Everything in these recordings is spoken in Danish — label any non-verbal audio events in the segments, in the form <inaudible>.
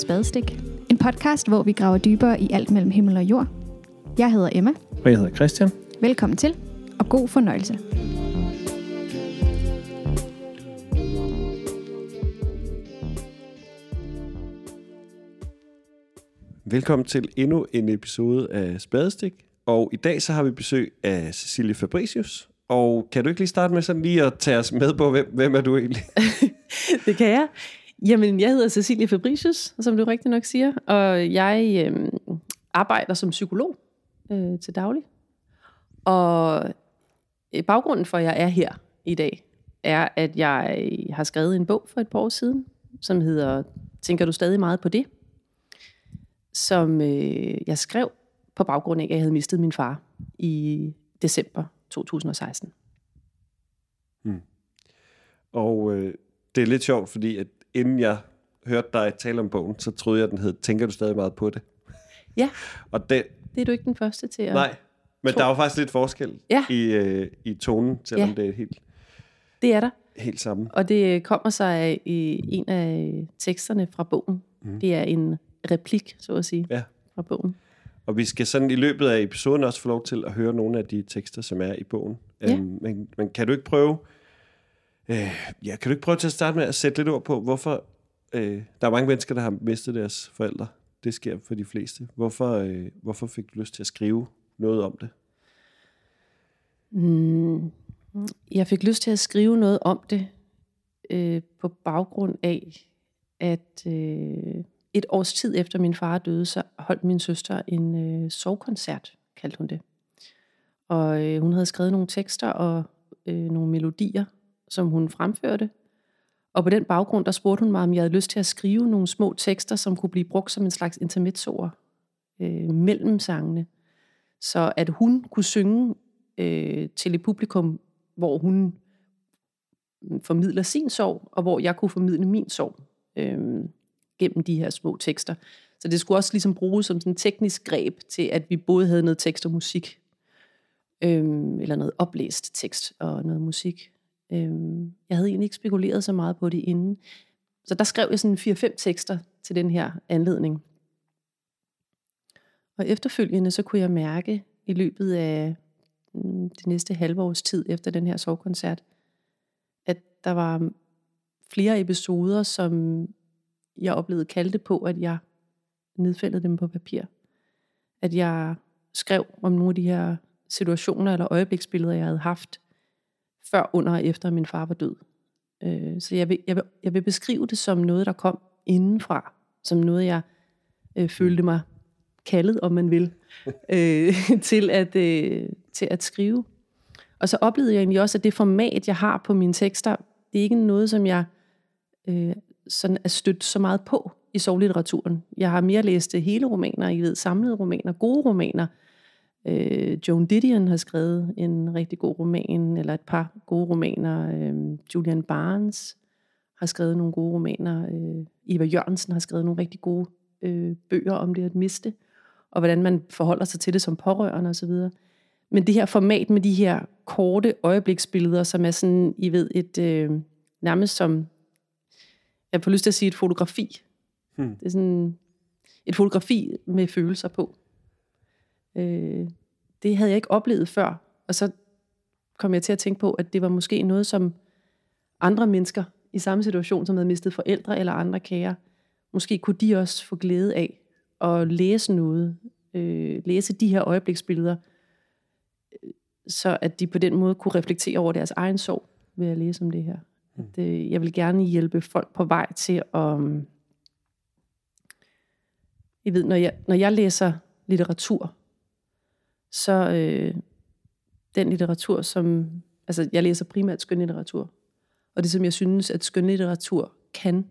til Spadestik. En podcast, hvor vi graver dybere i alt mellem himmel og jord. Jeg hedder Emma. Og jeg hedder Christian. Velkommen til, og god fornøjelse. Velkommen til endnu en episode af Spadestik. Og i dag så har vi besøg af Cecilie Fabricius. Og kan du ikke lige starte med sådan lige at tage os med på, hvem, hvem er du egentlig? <laughs> det kan jeg. Jamen, jeg hedder Cecilie Fabricius, som du rigtig nok siger, og jeg øh, arbejder som psykolog øh, til daglig. Og øh, baggrunden for, at jeg er her i dag, er, at jeg øh, har skrevet en bog for et par år siden, som hedder Tænker du stadig meget på det? Som øh, jeg skrev på baggrund af, at jeg havde mistet min far i december 2016. Hmm. Og øh, det er lidt sjovt, fordi at inden jeg hørte dig tale om bogen, så troede jeg, den hed Tænker du stadig meget på det? Ja, <laughs> Og det, det er du ikke den første til at... nej, men tro- der er jo faktisk lidt forskel Ja. i, øh, i tonen, selvom Ja. det er helt, Det er der. helt samme. Og det kommer sig i en af teksterne fra bogen. Mm. Det er en replik, så at sige, Ja. fra bogen. Og vi skal sådan i løbet af episoden også få lov til at høre nogle af de tekster, som er i bogen. Ja. Øhm, men, men kan du ikke prøve... Øh, ja, kan du ikke prøve til at starte med at sætte lidt ord på, hvorfor... Øh, der er mange mennesker, der har mistet deres forældre. Det sker for de fleste. Hvorfor, øh, hvorfor fik du lyst til at skrive noget om det? Mm. Jeg fik lyst til at skrive noget om det øh, på baggrund af, at øh, et års tid efter min far døde, så holdt min søster en øh, sovkoncert, kaldte hun det. Og øh, hun havde skrevet nogle tekster og øh, nogle melodier, som hun fremførte. Og på den baggrund, der spurgte hun mig, om jeg havde lyst til at skrive nogle små tekster, som kunne blive brugt som en slags intermezzoer øh, mellem sangene. Så at hun kunne synge øh, til et publikum, hvor hun formidler sin sorg, og hvor jeg kunne formidle min sorg øh, gennem de her små tekster. Så det skulle også ligesom bruges som sådan en teknisk greb til, at vi både havde noget tekst og musik, øh, eller noget oplæst tekst og noget musik. Øh, jeg havde egentlig ikke spekuleret så meget på det inden. Så der skrev jeg sådan 4-5 tekster til den her anledning. Og efterfølgende så kunne jeg mærke i løbet af mm, det næste halve års tid efter den her sovkoncert, at der var flere episoder, som jeg oplevede kaldte på, at jeg nedfældede dem på papir. At jeg skrev om nogle af de her situationer eller øjebliksbilleder, jeg havde haft før, under og efter min far var død. Øh, Så jeg vil, jeg, vil, jeg vil beskrive det som noget, der kom indenfra. Som noget, jeg øh, følte mig kaldet, om man vil, <laughs> øh, til, at, øh, til at skrive. Og så oplevede jeg egentlig også, at det format, jeg har på mine tekster, det er ikke noget, som jeg øh, sådan er stødt så meget på i soglitteraturen. Jeg har mere læst hele romaner, I ved, samlede romaner, gode romaner. Øh, Joan Didion har skrevet en rigtig god roman, eller et par gode romaner. Øh, Julian Barnes har skrevet nogle gode romaner. Øh, Eva Jørgensen har skrevet nogle rigtig gode øh, bøger om det at miste, og hvordan man forholder sig til det som pårørende osv. Men det her format med de her korte øjebliksbilleder, som er sådan, I ved, et øh, nærmest som, jeg får lyst til at sige et fotografi. Hmm. Det er sådan et fotografi med følelser på. Øh, det havde jeg ikke oplevet før, og så kom jeg til at tænke på, at det var måske noget, som andre mennesker i samme situation, som havde mistet forældre eller andre kære, måske kunne de også få glæde af at læse noget, øh, læse de her øjebliksbilleder, så at de på den måde kunne reflektere over deres egen sorg ved at læse om det her. At, øh, jeg vil gerne hjælpe folk på vej til at... Um, I ved, når jeg, når jeg læser litteratur, så øh, den litteratur, som... Altså, jeg læser primært skønlitteratur. Og det, som jeg synes, at skønlitteratur kan,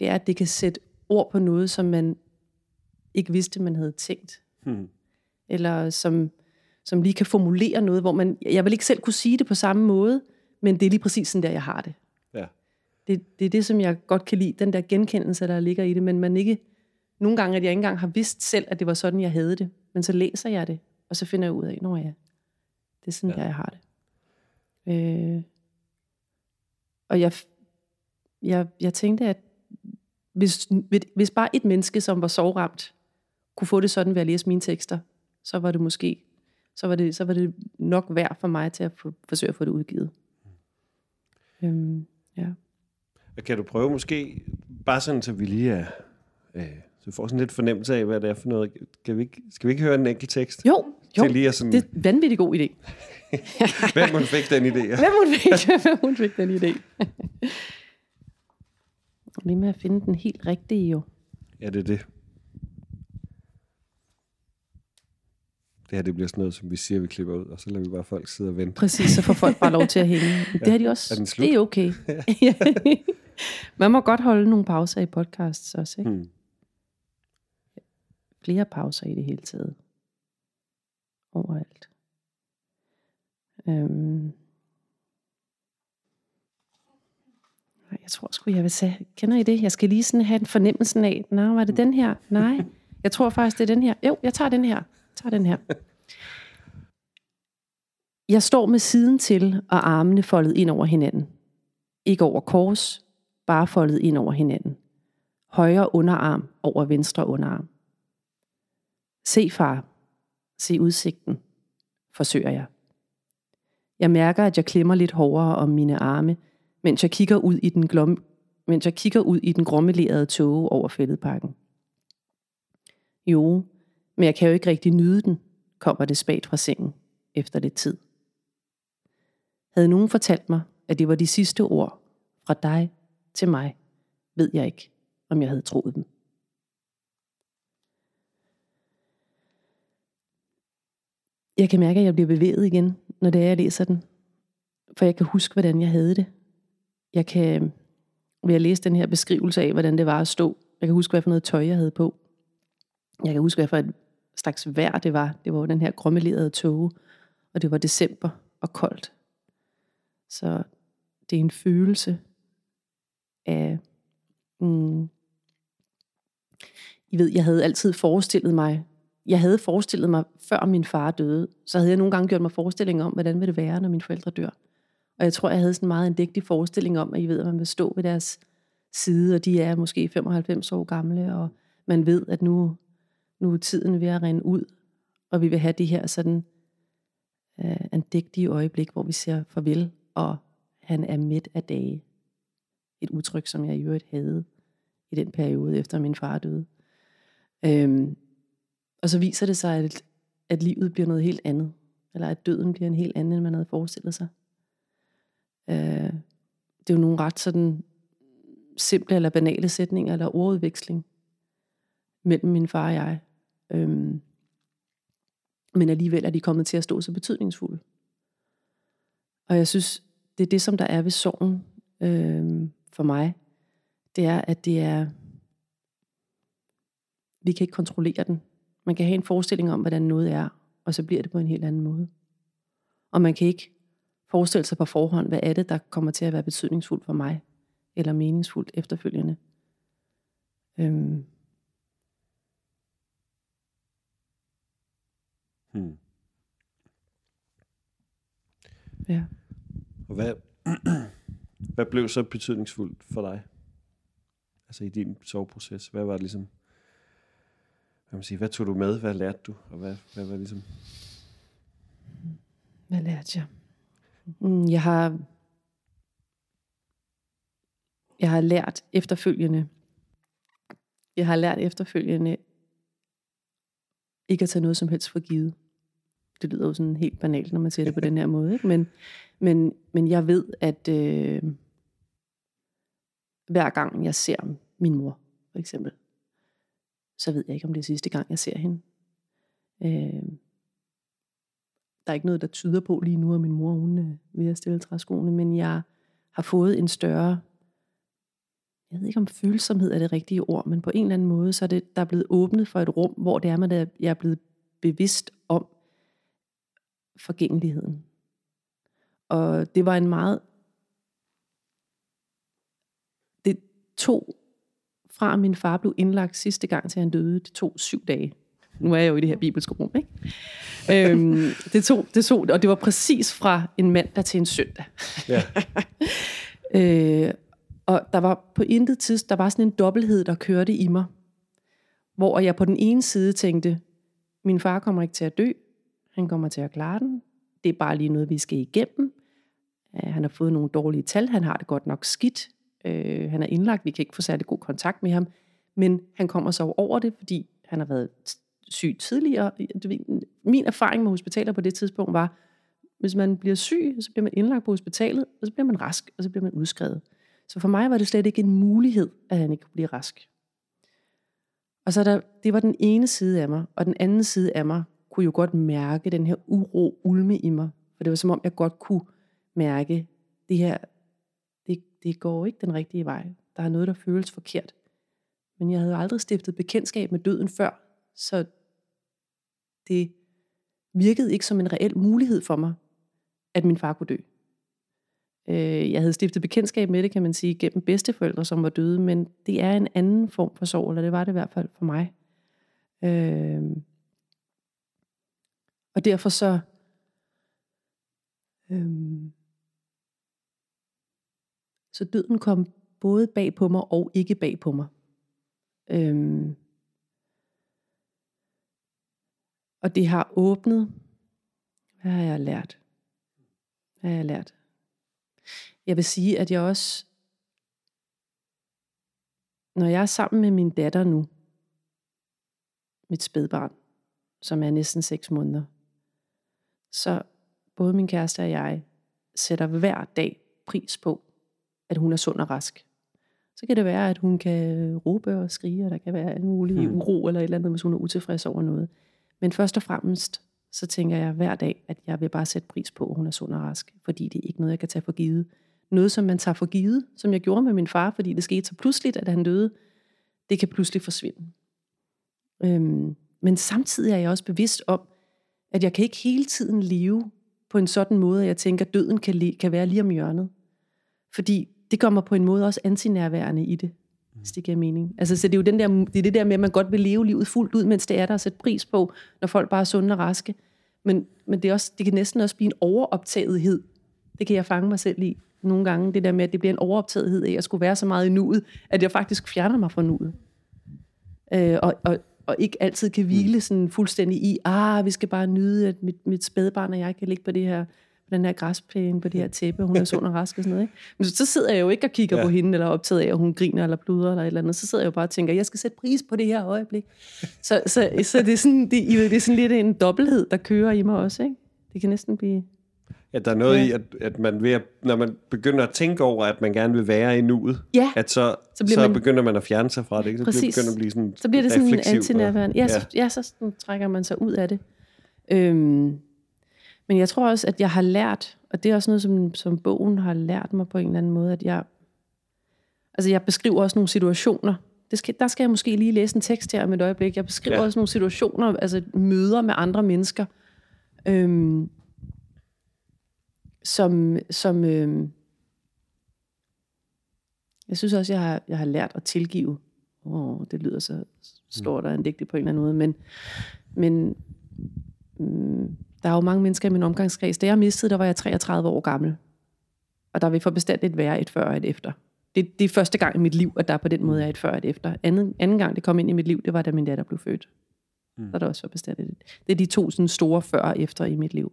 det er, at det kan sætte ord på noget, som man ikke vidste, man havde tænkt. Hmm. Eller som, som lige kan formulere noget, hvor man... Jeg vil ikke selv kunne sige det på samme måde, men det er lige præcis sådan der, jeg har det. Ja. Det, det er det, som jeg godt kan lide, den der genkendelse, der ligger i det, men man ikke... Nogle gange, at jeg ikke engang har vidst selv, at det var sådan, jeg havde det. Men så læser jeg det, og så finder jeg ud af, når ja, det er sådan, Ja. jeg har det. Øh, og jeg, jeg, jeg tænkte, at hvis, hvis bare et menneske, som var sovramt, kunne få det sådan ved at læse mine tekster, så var det måske så var det, så var det nok værd for mig til at få, forsøge at få det udgivet. Øhm, ja. Kan du prøve måske, bare sådan, så vi lige er, øh, så vi får sådan lidt fornemmelse af, hvad det er for noget. Kan vi ikke, skal vi ikke høre en enkelt tekst? Jo, jo Til lige at sådan, det er en vanvittig god idé. <laughs> hvem hun fik den idé? <laughs> Hvem hun fik, <laughs> hvem hun fik den idé. Lige med at finde den helt rigtige jo. Ja, det er det. Det her det bliver sådan noget, som vi siger, vi klipper ud, og så lader vi bare folk sidde og vente. Præcis, så får folk bare lov til at hænge. Det har de også. Er den slut? det er okay. Man må godt holde nogle pauser i podcasts også, ikke? Hmm. Flere pauser i det hele taget. Overalt. Øhm. Jeg tror sgu, jeg vil sige, kender I det? Jeg skal lige sådan have en fornemmelse af, nej, var det den her? Nej, jeg tror faktisk, det er den her. Jo, jeg tager den her. Jeg tager den her. Jeg står med siden til, og armene foldet ind over hinanden. Ikke over kors, bare foldet ind over hinanden. Højre underarm over venstre underarm. Se far, se udsigten, forsøger jeg. Jeg mærker, at jeg klemmer lidt hårdere om mine arme, mens jeg kigger ud i den, glom, mens jeg kigger ud i den grommelerede tåge over fældeparken. Jo, men jeg kan jo ikke rigtig nyde den, kommer det spagt fra sengen efter lidt tid. Havde nogen fortalt mig, at det var de sidste ord fra dig til mig, ved jeg ikke, om jeg havde troet dem. Jeg kan mærke, at jeg bliver bevæget igen, når det er, jeg læser den. For jeg kan huske, hvordan jeg havde det. Jeg kan, ved at læse den her beskrivelse af, hvordan det var at stå, jeg kan huske, hvad for noget tøj, jeg havde på. Jeg kan huske, hvad for et slags vejr det var. Det var den her grommelerede tåge, og det var december og koldt. Så det er en følelse af... Mm, I ved, jeg havde altid forestillet mig, jeg havde forestillet mig, før min far døde, så havde jeg nogle gange gjort mig forestillinger om, hvordan vil det være, når mine forældre dør. Og jeg tror, jeg havde sådan en meget indægtig forestilling om, at I ved, at man vil stå ved deres side, og de er måske 95 år gamle, og man ved, at nu, nu er tiden ved at rende ud, og vi vil have det her sådan øh, andægtige øjeblik, hvor vi siger farvel, og han er midt af dage. Et udtryk, som jeg i øvrigt havde i den periode, efter min far døde. Øhm, og så viser det sig, at, at livet bliver noget helt andet. Eller at døden bliver en helt anden, end man havde forestillet sig. Øh, det er jo nogle ret sådan simple eller banale sætninger, eller ordudveksling mellem min far og jeg. Øhm, men alligevel er de kommet til at stå så betydningsfulde. Og jeg synes, det er det, som der er ved sorgen øhm, for mig. Det er, at det er, vi kan ikke kontrollere den. Man kan have en forestilling om, hvordan noget er, og så bliver det på en helt anden måde. Og man kan ikke forestille sig på forhånd, hvad er det, der kommer til at være betydningsfuldt for mig, eller meningsfuldt efterfølgende. Øhm, Hmm. ja. Og hvad, <clears throat> hvad blev så betydningsfuldt for dig? Altså i din soveproces, hvad var det ligesom, hvad, man sige, hvad tog du med, hvad lærte du, og hvad, hvad var ligesom, Hvad lærte jeg? Mm, Jeg har, jeg har lært efterfølgende, jeg har lært efterfølgende, ikke at tage noget som helst for givet. Det lyder jo sådan helt banalt, når man siger det på den her måde. Ikke? Men, men, men jeg ved, at øh, hver gang jeg ser min mor, for eksempel, så ved jeg ikke, om det er sidste gang, jeg ser hende. Øh, der er ikke noget, der tyder på lige nu, at min mor hun øh, er ved at stille træskoene, men jeg har fået en større, jeg ved ikke om følsomhed er det rigtige ord, men på en eller anden måde, så er det, der er blevet åbnet for et rum, hvor det er, man er, jeg er blevet bevidst om forgængeligheden. Og det var en meget, det tog fra min far blev indlagt sidste gang til han døde, det tog syv dage. Nu er jeg jo i det her bibelske rum, ikke? øhm, <laughs> det, tog, det tog, og det var præcis fra en mandag til en søndag. ja, <laughs> Øh, Og der var på intet tidspunkt, der var sådan en dobbelthed, der kørte i mig. Hvor jeg på den ene side tænkte, min far kommer ikke til at dø, han kommer til at klare den, det er bare lige noget, vi skal igennem. Han har fået nogle dårlige tal, han har det godt nok skidt, øh, han er indlagt, vi kan ikke få særlig god kontakt med ham, men han kommer så over det, fordi han har været syg tidligere. Min erfaring med hospitaler på det tidspunkt var, hvis man bliver syg, så bliver man indlagt på hospitalet, og så bliver man rask, og så bliver man udskrevet. Så for mig var det slet ikke en mulighed, at han ikke kunne blive rask. Og så der, det var den ene side af mig, og den anden side af mig kunne jo godt mærke den her uro ulme i mig. For det var som om, jeg godt kunne mærke, det her, det, går ikke den rigtige vej. Der er noget, der føles forkert. Men jeg havde aldrig stiftet bekendtskab med døden før, så det virkede ikke som en reel mulighed for mig, at min far kunne dø. Øh, jeg havde stiftet bekendtskab med det, kan man sige, gennem bedsteforældre, som var døde, men det er en anden form for sorg, eller det var det i hvert fald for mig. Øh, og derfor så... Øh, så døden kom både bag på mig og ikke bag på mig. Øhm. og det har åbnet. Hvad har jeg lært? Hvad har jeg lært? Jeg vil sige, at jeg også, når jeg er sammen med min datter nu, mit spædbarn, som er næsten 6 måneder, så både min kæreste og jeg sætter hver dag pris på, at hun er sund og rask. Så kan det være, at hun kan råbe og skrige, og der kan være en mulig hmm. uro eller et eller andet, hvis hun er utilfreds over noget. Men først og fremmest, så tænker jeg hver dag, at jeg vil bare sætte pris på, at hun er sund og rask, fordi det er ikke noget, jeg kan tage for givet noget, som man tager for givet, som jeg gjorde med min far, fordi det skete så pludseligt, at han døde, det kan pludselig forsvinde. Øhm, men samtidig er jeg også bevidst om, at jeg kan ikke hele tiden leve på en sådan måde, at jeg tænker, at døden kan, kan være lige om hjørnet. Fordi det gør mig på en måde også antinærværende i det, hvis det giver mening. Altså, så det er jo den der, det, er det der med, at man godt vil leve livet fuldt ud, mens det er der at sætte pris på, når folk bare er sunde og raske. Men, men det, er også, det kan næsten også blive en overoptagethed. Det kan jeg fange mig selv i nogle gange, det der med, at det bliver en overoptagethed af at skulle være så meget i nuet, at jeg faktisk fjerner mig fra nuet. Øh, og, og, og ikke altid kan hvile sådan fuldstændig i, ah, vi skal bare nyde, at mit, mit spædbarn og jeg kan ligge på det her den her græsplæne, på det her tæppe, hun er sund og rask og sådan noget. Ikke? Men så, så sidder jeg jo ikke og kigger ja. på hende, eller optaget af, at hun griner eller pluder eller et eller andet. Så sidder jeg jo bare og tænker, jeg skal sætte pris på det her øjeblik. Så, så, så det, er sådan, det, det er sådan lidt en dobbelthed, der kører i mig også. Ikke? Det kan næsten blive at der er noget ja. i, at, at man ved at, når man begynder at tænke over, at man gerne vil være i nuet, ja. at så, så, så man, begynder man at fjerne sig fra det. Ikke? Så præcis. begynder at blive sådan Så bliver det sådan en antinærværende. Ja, ja. Så, ja, så sådan, trækker man sig ud af det. Øhm, men jeg tror også, at jeg har lært, og det er også noget, som, som bogen har lært mig på en eller anden måde, at jeg, altså jeg beskriver også nogle situationer, det skal, der skal jeg måske lige læse en tekst her om et øjeblik. Jeg beskriver ja. også nogle situationer, altså møder med andre mennesker, øhm, som, som øh, jeg synes også, jeg har, jeg har lært at tilgive. Åh, oh, det lyder så stort og andægtigt på en eller anden måde, men, men mm, der er jo mange mennesker i min omgangskreds. Da jeg mistede, der var jeg 33 år gammel. Og der vil for bestandigt være et før og et efter. Det, det er første gang i mit liv, at der på den måde er et før og et efter. Anden, anden gang, det kom ind i mit liv, det var, da min datter blev født. Mm. Så er der også for bestandigt. Det er de to sådan, store før og efter i mit liv.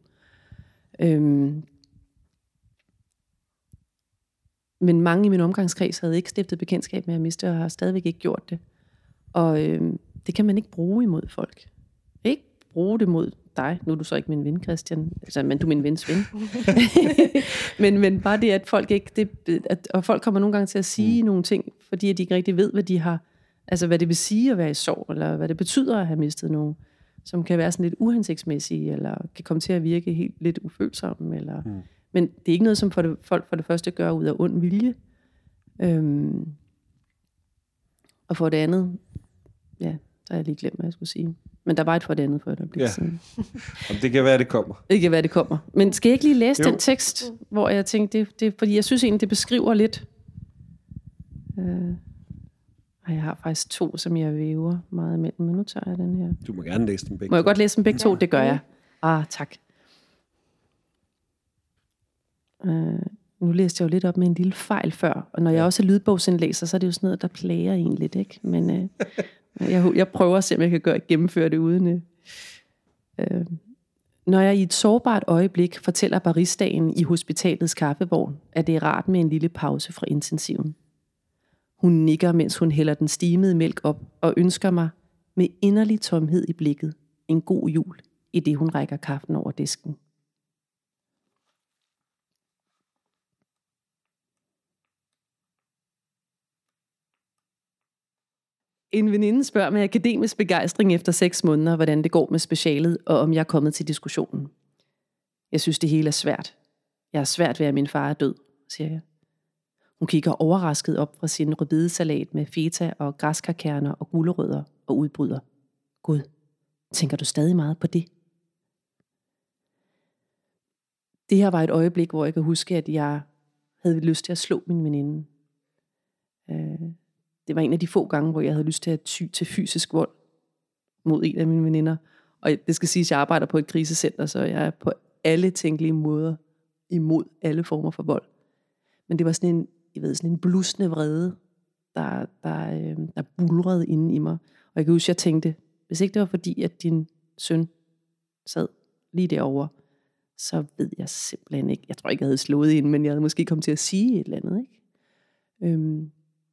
Øhm, Men mange i min omgangskreds havde ikke stiftet bekendtskab med at miste, og har stadigvæk ikke gjort det. Og øh, det kan man ikke bruge imod folk. Ikke bruge det mod dig. Nu er du så ikke min ven, Christian. Altså, men du er min vens ven. <laughs> men, men bare det, at folk ikke... Det, at, og folk kommer nogle gange til at sige mm. nogle ting, fordi at de ikke rigtig ved, hvad de har... Altså, hvad det vil sige at være i sorg, eller hvad det betyder at have mistet nogen, som kan være sådan lidt uhensigtsmæssige, eller kan komme til at virke helt lidt ufølsomme, eller... Mm men det er ikke noget, som for det, folk for det første gør ud af ond vilje. Øhm, og for det andet, ja, så har jeg lige glemt, hvad jeg skulle sige. Men der var et for det andet for et øjeblik ja. siden. <laughs> Jamen, det kan være, det kommer. Det kan være, det kommer. Men skal jeg ikke lige læse jo. den tekst, hvor jeg tænkte, det, det, fordi jeg synes egentlig, det beskriver lidt... Øh, jeg har faktisk to, som jeg væver meget imellem, men nu tager jeg den her. Du må gerne læse dem begge Må jeg godt læse dem begge ja. to? Det gør jeg. Ah, tak. Øh, nu læste jeg jo lidt op med en lille fejl før, og når jeg også er lydbogsindlæser, så er det jo sådan noget, der plager en lidt, ikke? Men øh, jeg, jeg prøver at se, om jeg kan gøre, gennemføre det uden... Øh, øh, når jeg i et sårbart øjeblik fortæller baristaen i hospitalets kaffevogn, at det er rart med en lille pause fra intensiven. Hun nikker, mens hun hælder den stimede mælk op og ønsker mig med inderlig tomhed i blikket en god jul, i det hun rækker kaffen over disken. En veninde spørger med akademisk begejstring efter seks måneder, hvordan det går med specialet, og om jeg er kommet til diskussionen. Jeg synes, det hele er svært. Jeg er svært ved, at min far er død, siger jeg. Hun kigger overrasket op fra sin rødbedesalat med feta og græskarkerner og gulerødder og udbryder. Gud, tænker du stadig meget på det? Det her var et øjeblik, hvor jeg kan huske, at jeg havde lyst til at slå min veninde. Øh, det var en af de få gange, hvor jeg havde lyst til at ty til fysisk vold mod en af mine veninder. Og det skal siges, at jeg arbejder på et krisecenter, så jeg er på alle tænkelige måder imod alle former for vold. Men det var sådan en, jeg ved, sådan en blusende vrede, der, der, øh, der bulrede inde i mig. Og jeg kan huske, at jeg tænkte, hvis ikke det var fordi, at din søn sad lige derovre, så ved jeg simpelthen ikke. Jeg tror ikke, jeg havde slået ind, men jeg havde måske kommet til at sige et eller andet. Ikke? Øhm,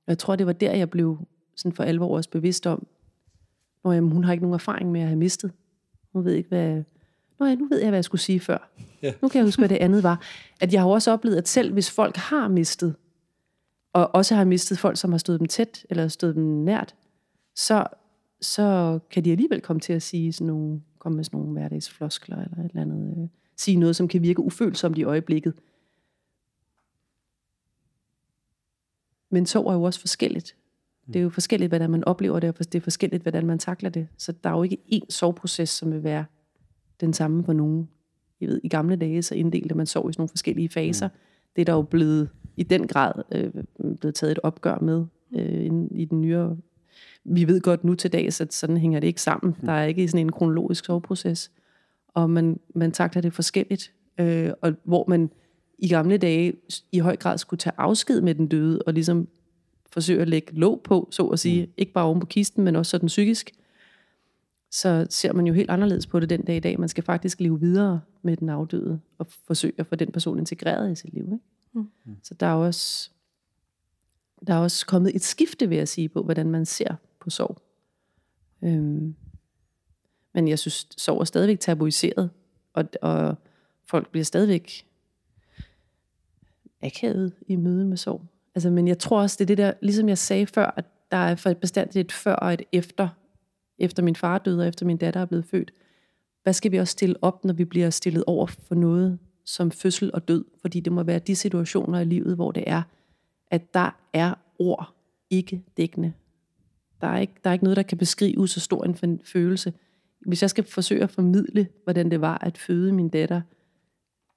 og jeg tror, det var der, jeg blev sådan for alvor også bevidst om, når jamen, hun har ikke nogen erfaring med at have mistet. Hun ved ikke, hvad... Nå ja, nu ved jeg, hvad jeg skulle sige før. Ja. Nu kan jeg huske, hvad det andet var. At jeg har også oplevet, at selv hvis folk har mistet, og også har mistet folk, som har stået dem tæt, eller stået dem nært, så, så kan de alligevel komme til at sige sådan nogle, komme med sådan nogle hverdagsfloskler, eller et eller andet, øh, sige noget, som kan virke ufølsomt i øjeblikket. Men sorg er jo også forskelligt. Det er jo forskelligt, hvordan man oplever det, og det er forskelligt, hvordan man takler det. Så der er jo ikke én soveproces, som vil være den samme for nogen. Jeg ved, I gamle dage, så inddelte man sorg i sådan nogle forskellige faser. Mm. Det er der jo blevet i den grad øh, blevet taget et opgør med øh, i den nyere... Vi ved godt nu til dags, at sådan hænger det ikke sammen. Mm. Der er ikke sådan en kronologisk soveproces. Og man, man takler det forskelligt. Øh, og hvor man i gamle dage i høj grad skulle tage afsked med den døde, og ligesom forsøge at lægge låg på, så at sige, mm. ikke bare oven på kisten, men også sådan psykisk, så ser man jo helt anderledes på det den dag i dag. Man skal faktisk leve videre med den afdøde, og forsøge at få den person integreret i sit liv. Ikke? Mm. Så der er også der er også kommet et skifte, vil jeg sige, på, hvordan man ser på sorg. Øhm, men jeg synes, sorg er stadigvæk tabuiseret, og, og folk bliver stadigvæk akavet i møden med sorg. Altså, men jeg tror også, det er det der, ligesom jeg sagde før, at der er for et bestandigt et før og et efter, efter min far døde og efter min datter er blevet født. Hvad skal vi også stille op, når vi bliver stillet over for noget som fødsel og død? Fordi det må være de situationer i livet, hvor det er, at der er ord ikke dækkende. Der er ikke, der er ikke noget, der kan beskrive så stor en følelse. Hvis jeg skal forsøge at formidle, hvordan det var at føde min datter,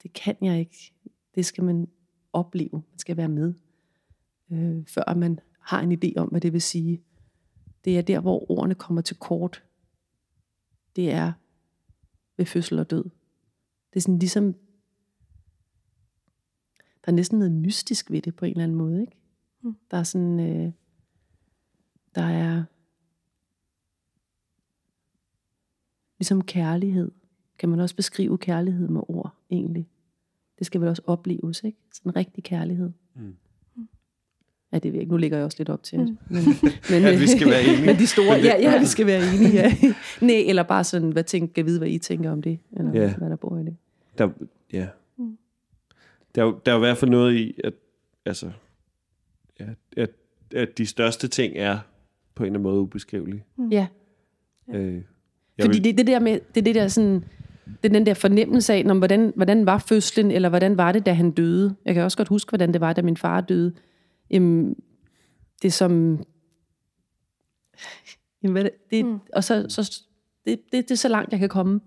det kan jeg ikke. Det skal man opleve, man skal være med, øh, før man har en idé om, hvad det vil sige. Det er der, hvor ordene kommer til kort. Det er ved fødsel og død. Det er sådan ligesom, der er næsten noget mystisk ved det på en eller anden måde, ikke? Mm. Der er sådan, øh, der er ligesom kærlighed. Kan man også beskrive kærlighed med ord, egentlig? Det skal vel også opleves, ikke? Sådan en rigtig kærlighed. Mm. Ja, det ved jeg ikke. Nu ligger jeg også lidt op til. Mm. Men, <laughs> men, ja, vi skal være enige. <laughs> Men de store, ja, ja, vi skal være enige, ja. <laughs> Nej, eller bare sådan, hvad tænker, kan vide, hvad I tænker om det, eller ja. hvad der bor i det. Der, ja. Mm. Der, er, der er jo i hvert fald noget i, at, altså, ja, at, at de største ting er på en eller anden måde ubeskrivelige. Mm. Ja. Øh, Fordi vil... det, det der med, det er det der sådan, det er den der fornemmelse af, når, hvordan, hvordan var fødslen, eller hvordan var det, da han døde. Jeg kan også godt huske, hvordan det var, da min far døde. Jamen, det er som... Jamen, hvad det, det, mm. Og så, så det, det, det er så langt, jeg kan komme.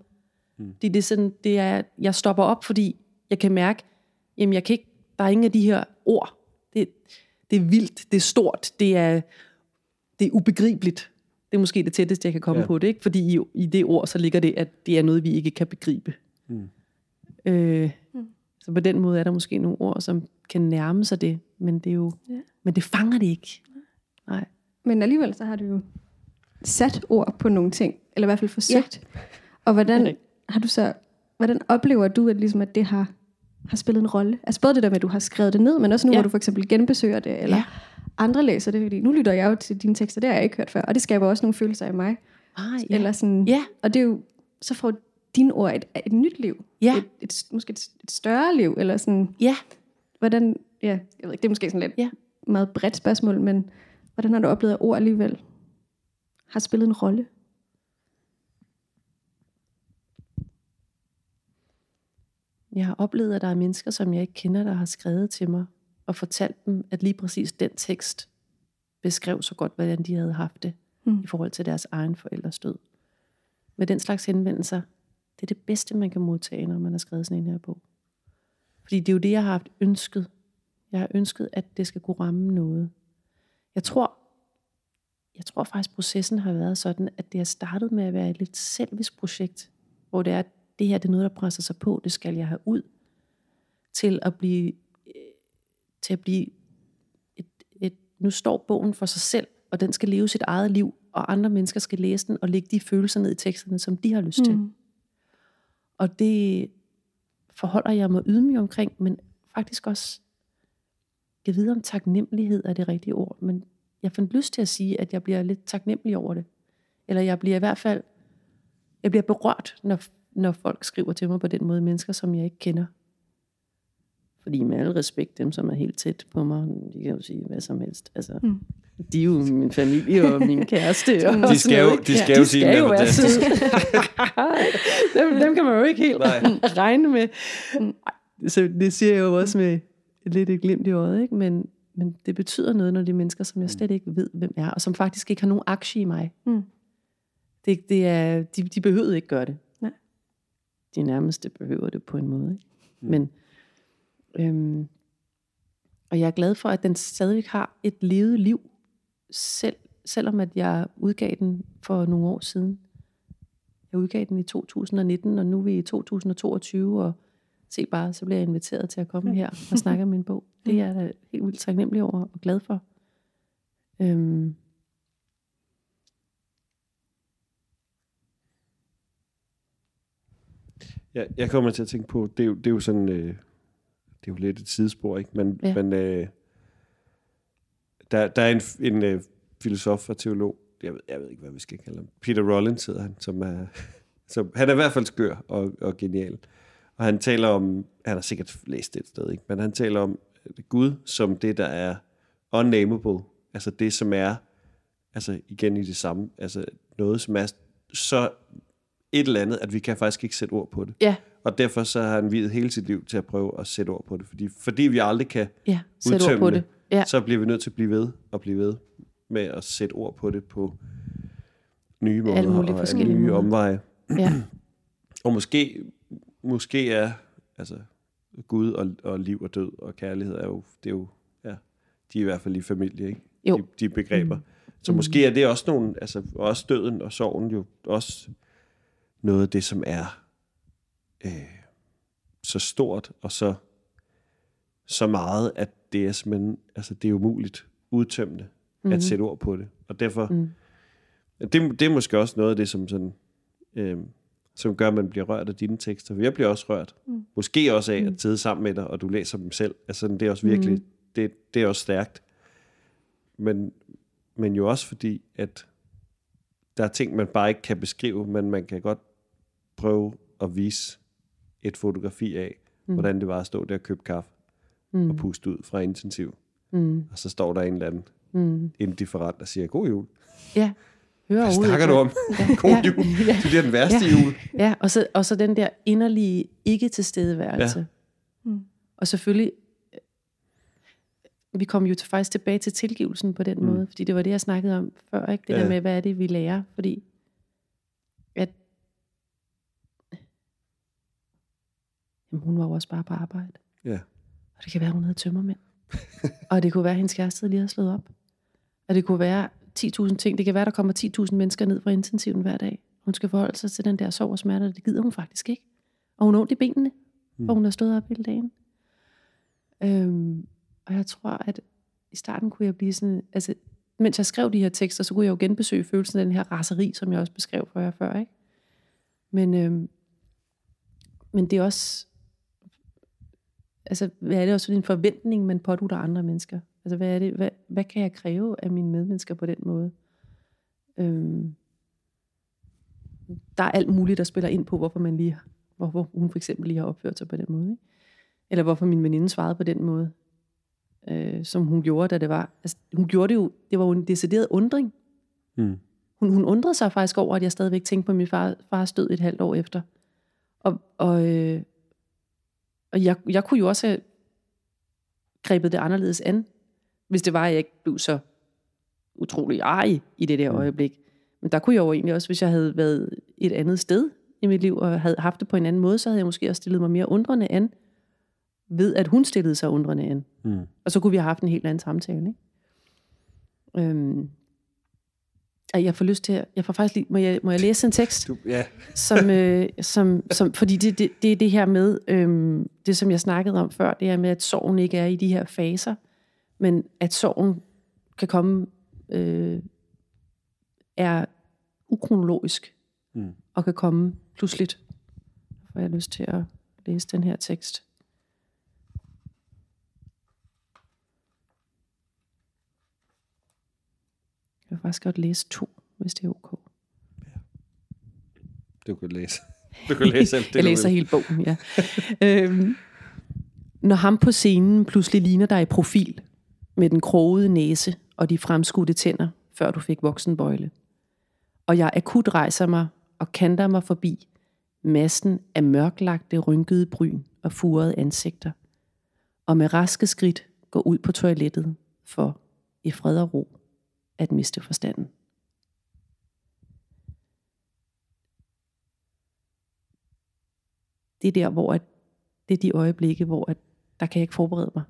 Mm. Det, det, er sådan, det er, jeg stopper op, fordi jeg kan mærke, jamen jeg kan ikke, der er ingen af de her ord. Det, det er vildt, det er stort, det er, det er ubegribeligt. Det er måske det tætteste, jeg kan komme ja. på det, ikke? Fordi i, i det ord, så ligger det, at det er noget, vi ikke kan begribe. Mm. Øh, mm. Så på den måde er der måske nogle ord, som kan nærme sig det, men det er jo, Ja. men det fanger det ikke. Nej. Men alligevel så har du jo sat ord på nogle ting, eller i hvert fald forsøgt. Ja. Og hvordan har du så, hvordan oplever du, at, ligesom, at det har, har spillet en rolle? Altså både det der med, at du har skrevet det ned, men også nu. Ja. hvor du for eksempel genbesøger det, eller ja. Andre læser det, fordi nu lytter jeg jo til dine tekster, det har jeg ikke hørt før, og det skaber også nogle følelser i mig. Ah, Ja. Eller sådan, Ja. Og det er jo, så får dine ord et, et nyt liv. Ja. Et, et, måske et, et større liv, eller sådan, Ja. hvordan, ja, jeg ved ikke, det er måske sådan lidt Ja. meget bredt spørgsmål, men hvordan har du oplevet, at ord alligevel har spillet en rolle? Jeg har oplevet, at der er mennesker, som jeg ikke kender, der har skrevet til mig og fortalt dem, at lige præcis den tekst beskrev så godt, hvordan de havde haft det Mm. i forhold til deres egen forældres død. Med den slags henvendelser, det er det bedste, man kan modtage, når man har skrevet sådan en her bog. Fordi det er jo det, jeg har haft ønsket. Jeg har ønsket, at det skal kunne ramme noget. Jeg tror, jeg tror faktisk, processen har været sådan, at det har startet med at være et lidt selvisk projekt, hvor det er, at det her det er noget, der presser sig på, det skal jeg have ud, til at blive, til at blive et, et, nu står bogen for sig selv, og den skal leve sit eget liv, og andre mennesker skal læse den og lægge de følelser ned i teksterne, som de har lyst til. Mm. Og det forholder jeg mig ydmyg omkring, men faktisk også, jeg ved om taknemmelighed er det rigtige ord, men jeg fandt lyst til at sige, at jeg bliver lidt taknemmelig over det. Eller jeg bliver i hvert fald, jeg bliver berørt, når, når folk skriver til mig på den måde, mennesker, som jeg ikke kender. Fordi med al respekt, dem som er helt tæt på mig, de kan jo sige hvad som helst. Altså, Mm. mm. De er jo min familie og min kæreste. <laughs> Og De skal jo, de skal Ja, jo de sige, skal jo det er være søde. <laughs> <laughs> dem, dem kan man jo ikke helt Nej. regne med. Ej, Så det siger jeg jo også med lidt et glimt i øjet, ikke? Men, men det betyder noget, når det er mennesker, som jeg slet ikke ved, hvem er, og som faktisk ikke har nogen aktie i mig. Mm. Det, det er, de, de behøvede ikke gøre det. Nej. De nærmeste behøver det på en måde. Ikke? Men, øhm, og jeg er glad for, at den stadigvæk har et levet liv, selv, selvom at jeg udgav den for nogle år siden. Jeg udgav den i 2019, og nu er vi i 2022, og se bare, så bliver jeg inviteret til at komme her og snakke om min bog. <laughs> Det er jeg da helt vildt taknemmelig over og glad for. Øhm, Jeg, jeg kommer til at tænke på, det er jo, det er jo sådan, øh, det er jo lidt et sidespor, ikke? Men, ja. Men øh, der, der er en, en øh, filosof og teolog, jeg ved, jeg ved ikke, hvad vi skal kalde ham. Peter Rollins hedder han, som er, <laughs> som, han er i hvert fald skør og, og genial. Og han taler om, han har sikkert læst det et sted, ikke? men han taler om øh, Gud som det, der er unnameable, altså det, som er, altså igen i det samme, altså noget, som er så et eller andet, at vi kan faktisk ikke sætte ord på det. ja, Og derfor så har han videt hele sit liv til at prøve at sætte ord på det. Fordi, fordi vi aldrig kan ja, sæt ord på det. Ja. så bliver vi nødt til at blive ved og blive ved med at sætte ord på det på nye måder og forskellige nye måder. omveje. Ja. Og måske, måske er altså, Gud og, og liv og død og kærlighed er jo, det er jo, ja, de er i hvert fald i familie, ikke? Jo. De, de begreber. Mm. Så måske er det også nogle, altså også døden og sorgen jo også noget af det, som er øh, så stort og så, så meget, at det er simpelthen, altså det er umuligt udtømmende mm-hmm. at sætte ord på det. Og derfor, Mm. det, det er måske også noget af det, som sådan, øh, som gør, at man bliver rørt af dine tekster. Jeg bliver også rørt. Mm. Måske også af at sidde sammen med dig, og du læser dem selv. Altså, det er også virkelig, mm. det, det er også stærkt. Men, men jo også fordi, at der er ting, man bare ikke kan beskrive, men man kan godt prøve at vise et fotografi af, mm. hvordan det var at stå der og købe kaffe mm. og puste ud fra intensiv. Mm. Og så står der en eller anden Mm. indifferent og siger, god jul. Ja. Hører Hvad snakker ikke, du om? <laughs> God Ja. jul. Ja. Det bliver den værste Ja. jul. Ja, og så, og så den der inderlige ikke-tilstedeværelse. Ja. Mm. Og selvfølgelig, øh, vi kom jo til, faktisk tilbage til tilgivelsen på den mm. måde, fordi det var det, jeg snakkede om før, ikke? Det Ja. der med, hvad er det, vi lærer, fordi at jamen, hun var jo også bare på arbejde. Ja. Og det kan være, hun havde tømmermænd. <laughs> og det kunne være, at hendes kæreste lige havde slået op. Og det kunne være 10.000 ting. Det kan være, der kommer 10.000 mennesker ned fra intensiven hver dag. Hun skal forholde sig til den der sorg og smerte, og det gider hun faktisk ikke. Og hun har ondt i benene. mm. hvor hun har stået op hele dagen. Øhm, og jeg tror, at i starten kunne jeg blive sådan, altså mens jeg skrev de her tekster, så kunne jeg jo genbesøge følelsen af den her raseri, som jeg også beskrev for jer før, ikke? Men, øhm, men det er også, altså hvad er det også for en forventning, man pådutter andre mennesker? Altså hvad er det, hvad, hvad kan jeg kræve af mine medmennesker på den måde? Øhm, der er alt muligt, der spiller ind på, hvorfor man lige, hvorfor hun for eksempel lige har opført sig på den måde, ikke? Eller hvorfor min veninde svarede på den måde øh, som hun gjorde, da det var. Altså, hun gjorde det jo, det var jo en decideret undring. Mm. Hun, hun undrede sig faktisk over, at jeg stadigvæk tænkte på min far, fars død et halvt år efter. Og, og, øh, og jeg, jeg kunne jo også have grebet det anderledes an, hvis det var, at jeg ikke blev så utrolig ej i det der mm. øjeblik. Men der kunne jeg jo egentlig også, hvis jeg havde været et andet sted i mit liv, og havde haft det på en anden måde, så havde jeg måske også stillet mig mere undrende an, ved at hun stillede sig undrende an. Mm. Og så kunne vi have haft en helt anden samtale. Ikke? Øhm, jeg får lyst til at, jeg får faktisk lige, må jeg, må jeg læse en tekst? Du, ja. som, øh, som, som, fordi det, det, det er det her med, øhm, det som jeg snakkede om før, det er med, at sorgen ikke er i de her faser, men at sorgen kan komme, øh, er ukronologisk, mm. og kan komme pludseligt. Får jeg lyst til at læse den her tekst. Jeg vil faktisk godt læse to, hvis det er ok. Ja. Du kan læse. <laughs> Du kan læse alt det, Jeg læser hele bogen, ja. <laughs> øhm, når ham på scenen pludselig ligner dig i profil, med den krogede næse og de fremskudte tænder, før du fik voksenbøjle. Og jeg akut rejser mig og kanter mig forbi massen af mørklagte, rynkede bryn og furede ansigter, og med raske skridt går ud på toilettet for i fred og ro at miste forstanden. Det er der, hvor at, det er de øjeblikke, hvor at, der kan jeg ikke forberede mig.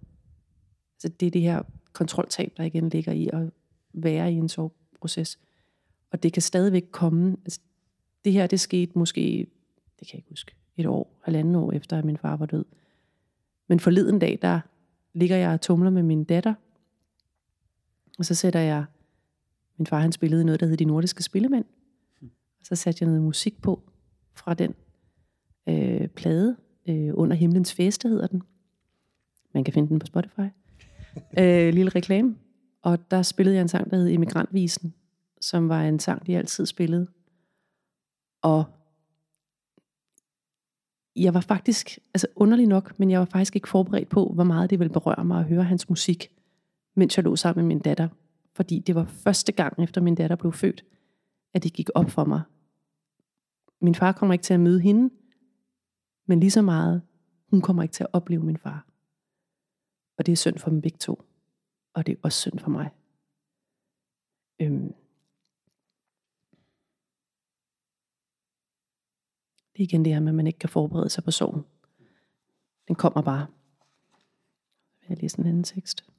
Så det er det her kontroltab, der igen ligger i at være i en soveproces. Og det kan stadigvæk komme. Altså, det her, det skete måske, det kan jeg ikke huske, et år, halvanden år efter, at min far var død. Men forleden dag, der ligger jeg og tumler med min datter, og så sætter jeg min far han spillede noget, der hed De Nordiske Spillemænd. Og så satte jeg noget musik på fra den øh, plade. Øh, Under himlens feste hedder den. Man kan finde den på Spotify. <laughs> øh, lille reklame. Og der spillede jeg en sang, der hed Emigrant-visen, som var en sang, de altid spillede. Og jeg var faktisk, altså underlig nok, men jeg var faktisk ikke forberedt på, hvor meget det ville berøre mig at høre hans musik, mens jeg lå sammen med min datter fordi det var første gang efter min datter blev født, at det gik op for mig. Min far kommer ikke til at møde hende, men lige så meget, hun kommer ikke til at opleve min far. Og det er synd for dem begge to. Og det er også synd for mig. Øhm. Det er igen det her med, at man ikke kan forberede sig på sorgen. Den kommer bare. Jeg læser en anden tekst.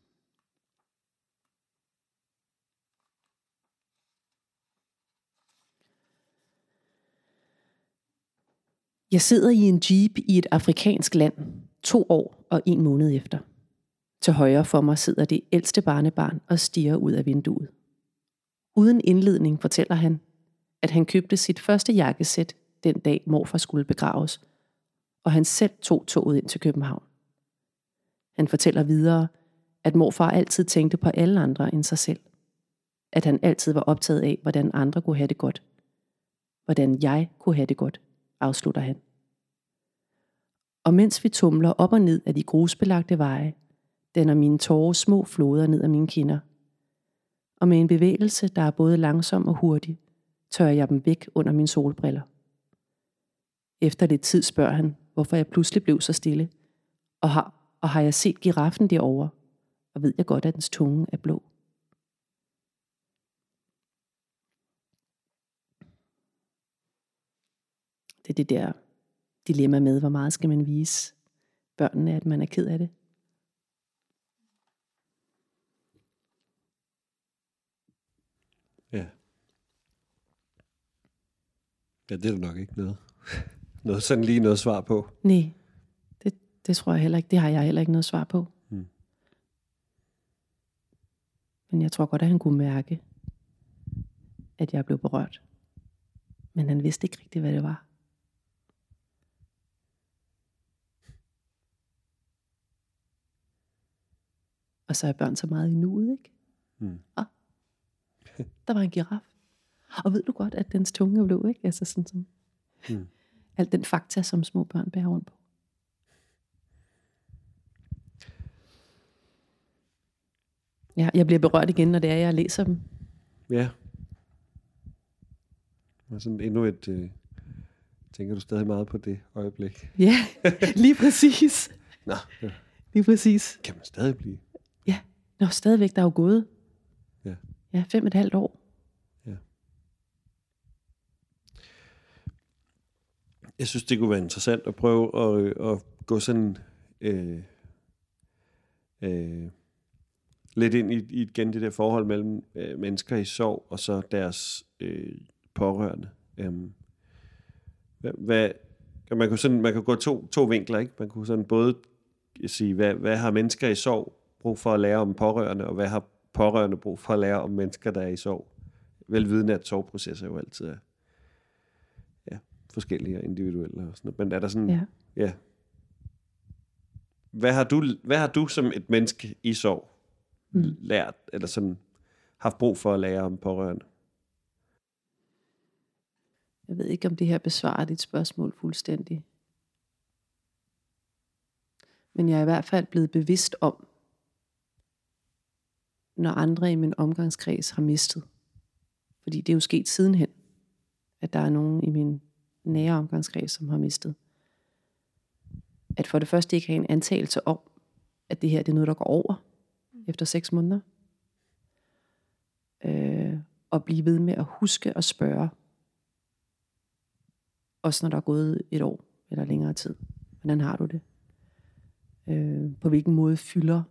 Jeg sidder i en jeep i et afrikansk land, to år og en måned efter. Til højre for mig sidder det ældste barnebarn og stiger ud af vinduet. Uden indledning fortæller han, at han købte sit første jakkesæt den dag morfar skulle begraves, og han selv tog toget ind til København. Han fortæller videre, at morfar altid tænkte på alle andre end sig selv. At han altid var optaget af, hvordan andre kunne have det godt. Hvordan jeg kunne have det godt afslutter han. Og mens vi tumler op og ned af de grusbelagte veje, danner mine tårer små floder ned ad mine kinder. Og med en bevægelse, der er både langsom og hurtig, tørrer jeg dem væk under mine solbriller. Efter lidt tid spørger han, hvorfor jeg pludselig blev så stille, og har, og har jeg set giraffen derovre, og ved jeg godt, at dens tunge er blå. Det er det der dilemma med, hvor meget skal man vise børnene, at man er ked af det. Ja. Ja, det er der nok ikke noget. <laughs> noget sådan lige noget svar på. Nej, Det tror jeg heller ikke. Det har jeg heller ikke noget svar på. Mm. Men jeg tror godt, at han kunne mærke, at jeg blev berørt. Men han vidste ikke rigtigt, hvad det var. Og så er børn så meget i nuet, ikke? Mm. Der var en giraf. Og ved du godt, at dens tunge er blå, ikke? Altså sådan som Mm. alt den fakta, som små børn bærer rundt på. Ja, jeg bliver berørt igen, når det er, jeg læser dem. Ja. Og sådan endnu et... Øh, tænker du stadig meget på det øjeblik? Ja, lige præcis. Nå, det Lige præcis. kan man stadig blive. Ja, Nå, stadigvæk, der er jo gået. Ja. Ja, fem og et halvt år. Jeg synes, det kunne være interessant at prøve at, at gå sådan øh, øh, lidt ind i, i igen det der forhold mellem øh, mennesker i sorg og så deres øh, pårørende. Um, hvad, hvad, man kunne sådan, man kan gå to, to vinkler, ikke? Man kunne sådan både sige, hvad, hvad har mennesker i sorg brug for at lære om pårørende, og hvad har pårørende brug for at lære om mennesker, der er i sorg? Velvidende, at sorgprocesser jo altid er ja, forskellige og individuelle. Og sådan noget. Men er der sådan, Ja. Ja. Hvad har du, hvad har du som et menneske i sorg Mm. lært, eller sådan haft brug for at lære om pårørende? Jeg ved ikke, om det her besvarer dit spørgsmål fuldstændig. Men jeg er i hvert fald blevet bevidst om, når andre i min omgangskreds har mistet. Fordi det er jo sket sidenhen, at der er nogen i min nære omgangskreds, som har mistet. At for det første ikke have en antagelse om, at det her det er noget, der går over efter seks måneder. Øh, og blive ved med at huske og spørge, også når der er gået et år eller længere tid. Hvordan har du det? Øh, på hvilken måde fylder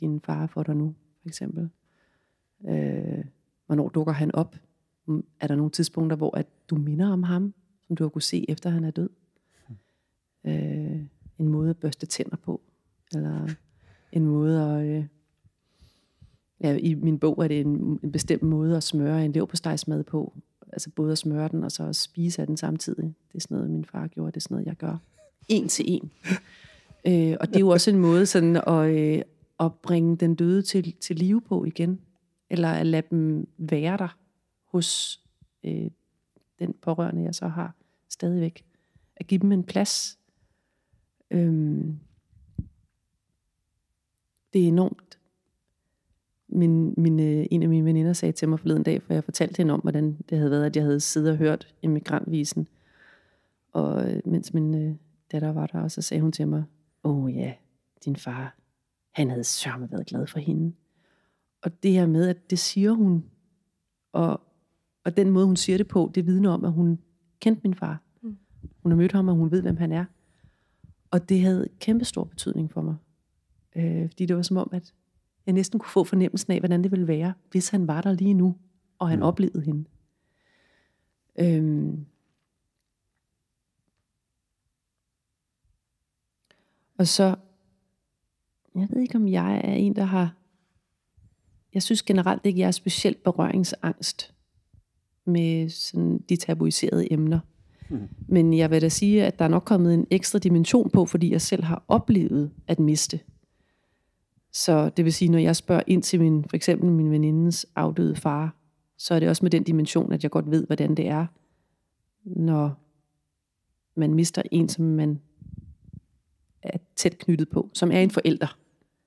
din far for dig nu, for eksempel? Øh, hvornår dukker han op? Mm, er der nogle tidspunkter, hvor at du minder om ham, som du har kunne se, efter han er død? Øh, en måde at børste tænder på, eller en måde at... Øh, ja, I min bog er det en, en bestemt måde at smøre en leverpostejsmad på, altså både at smøre den, og så at spise af den samtidig. Det er sådan noget, min far gjorde, det er sådan noget, jeg gør. En til en. Øh, og det er jo også en måde sådan at, øh, at bringe den døde til, til live på igen. Eller at lade dem være der hos øh, den pårørende, jeg så har stadigvæk. At give dem en plads. Øhm, det er enormt min, min, øh, en af mine veninder sagde til mig forleden dag, for jeg fortalte hende om, hvordan det havde været, at jeg havde siddet og hørt Immigrantvisen. Og øh, mens min øh, datter var der, og så sagde hun til mig, åh oh, ja, din far, han havde sørme været glad for hende. Og det her med, at det siger hun, og, og den måde, hun siger det på, det vidner om, at hun kendte min far. Mm. Hun har mødt ham, og hun ved, hvem han er. Og det havde kæmpe stor betydning for mig. Øh, fordi det var som om, at jeg næsten kunne få fornemmelsen af, hvordan det ville være, hvis han var der lige nu, og han Mm. mm. oplevede hende. Øhm. Og så, jeg ved ikke, om jeg er en, der har, jeg synes generelt ikke, jeg er specielt berøringsangst med sådan de tabuiserede emner. Mhm. Men jeg vil da sige, at der er nok kommet en ekstra dimension på, fordi jeg selv har oplevet at miste. Så det vil sige, når jeg spørger ind til min, for eksempel min venindens afdøde far, så er det også med den dimension, at jeg godt ved, hvordan det er, når man mister en, som man er tæt knyttet på, som er en forælder.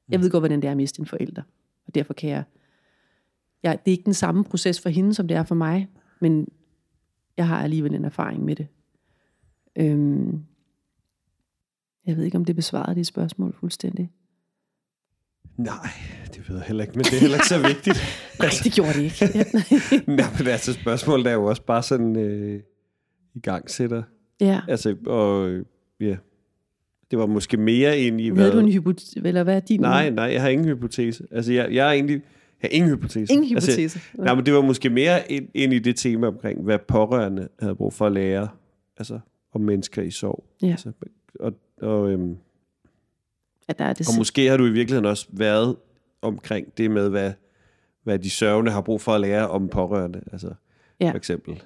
Jeg ved godt, hvordan det er at miste en forælder. Og derfor kan jeg, jeg... Det er ikke den samme proces for hende, som det er for mig, men jeg har alligevel en erfaring med det. Øhm, jeg ved ikke, om det besvarede dit spørgsmål fuldstændig. Nej, det ved jeg heller ikke, men det er heller ikke så vigtigt. <laughs> Nej, det gjorde det ikke. <laughs> Nej, men altså spørgsmålet er jo også bare sådan øh, i gang sætter. ja. Altså, og ja, det var måske mere ind i, Havde du en hypotese, eller hvad er din? Nej, nej, jeg har ingen hypotese. Altså, jeg, jeg er egentlig, jeg har ingen hypotese. Ingen Altså, hypotese. Nej, men det var måske mere ind, ind i det tema omkring, hvad pårørende havde brug for at lære, altså om mennesker i sorg. Ja. Altså, og, og øhm, At der er det Og måske har du i virkeligheden også været omkring det med, hvad, hvad de sørgende har brug for at lære om pårørende. Altså Ja. for eksempel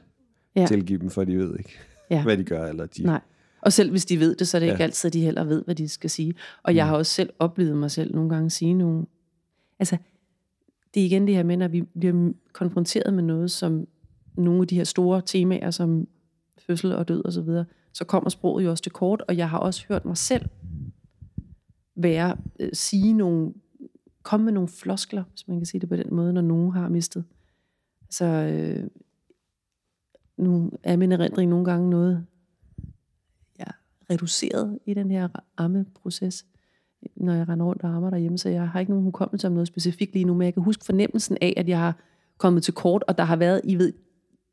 Ja. tilgive dem, for de ved ikke, Ja. hvad de gør. Eller de, Nej. Og selv hvis de ved det, så er det Ja. ikke altid, at de heller ved, hvad de skal sige. Og jeg har også selv oplevet mig selv nogle gange sige nogle... Altså, det er igen det her med, når vi bliver konfronteret med noget, som nogle af de her store temaer, som fødsel og død og så videre, så kommer sproget jo også til kort, og jeg har også hørt mig selv være, øh, sige nogle, komme med nogle floskler, hvis man kan sige det på den måde, når nogen har mistet. Så øh, nu er min erindring nogle gange noget, reduceret i den her ammeproces, når jeg render rundt og ammer derhjemme, så jeg har ikke nogen hukommelse om noget specifikt lige nu, men jeg kan huske fornemmelsen af, at jeg har kommet til kort, og der har været, I ved,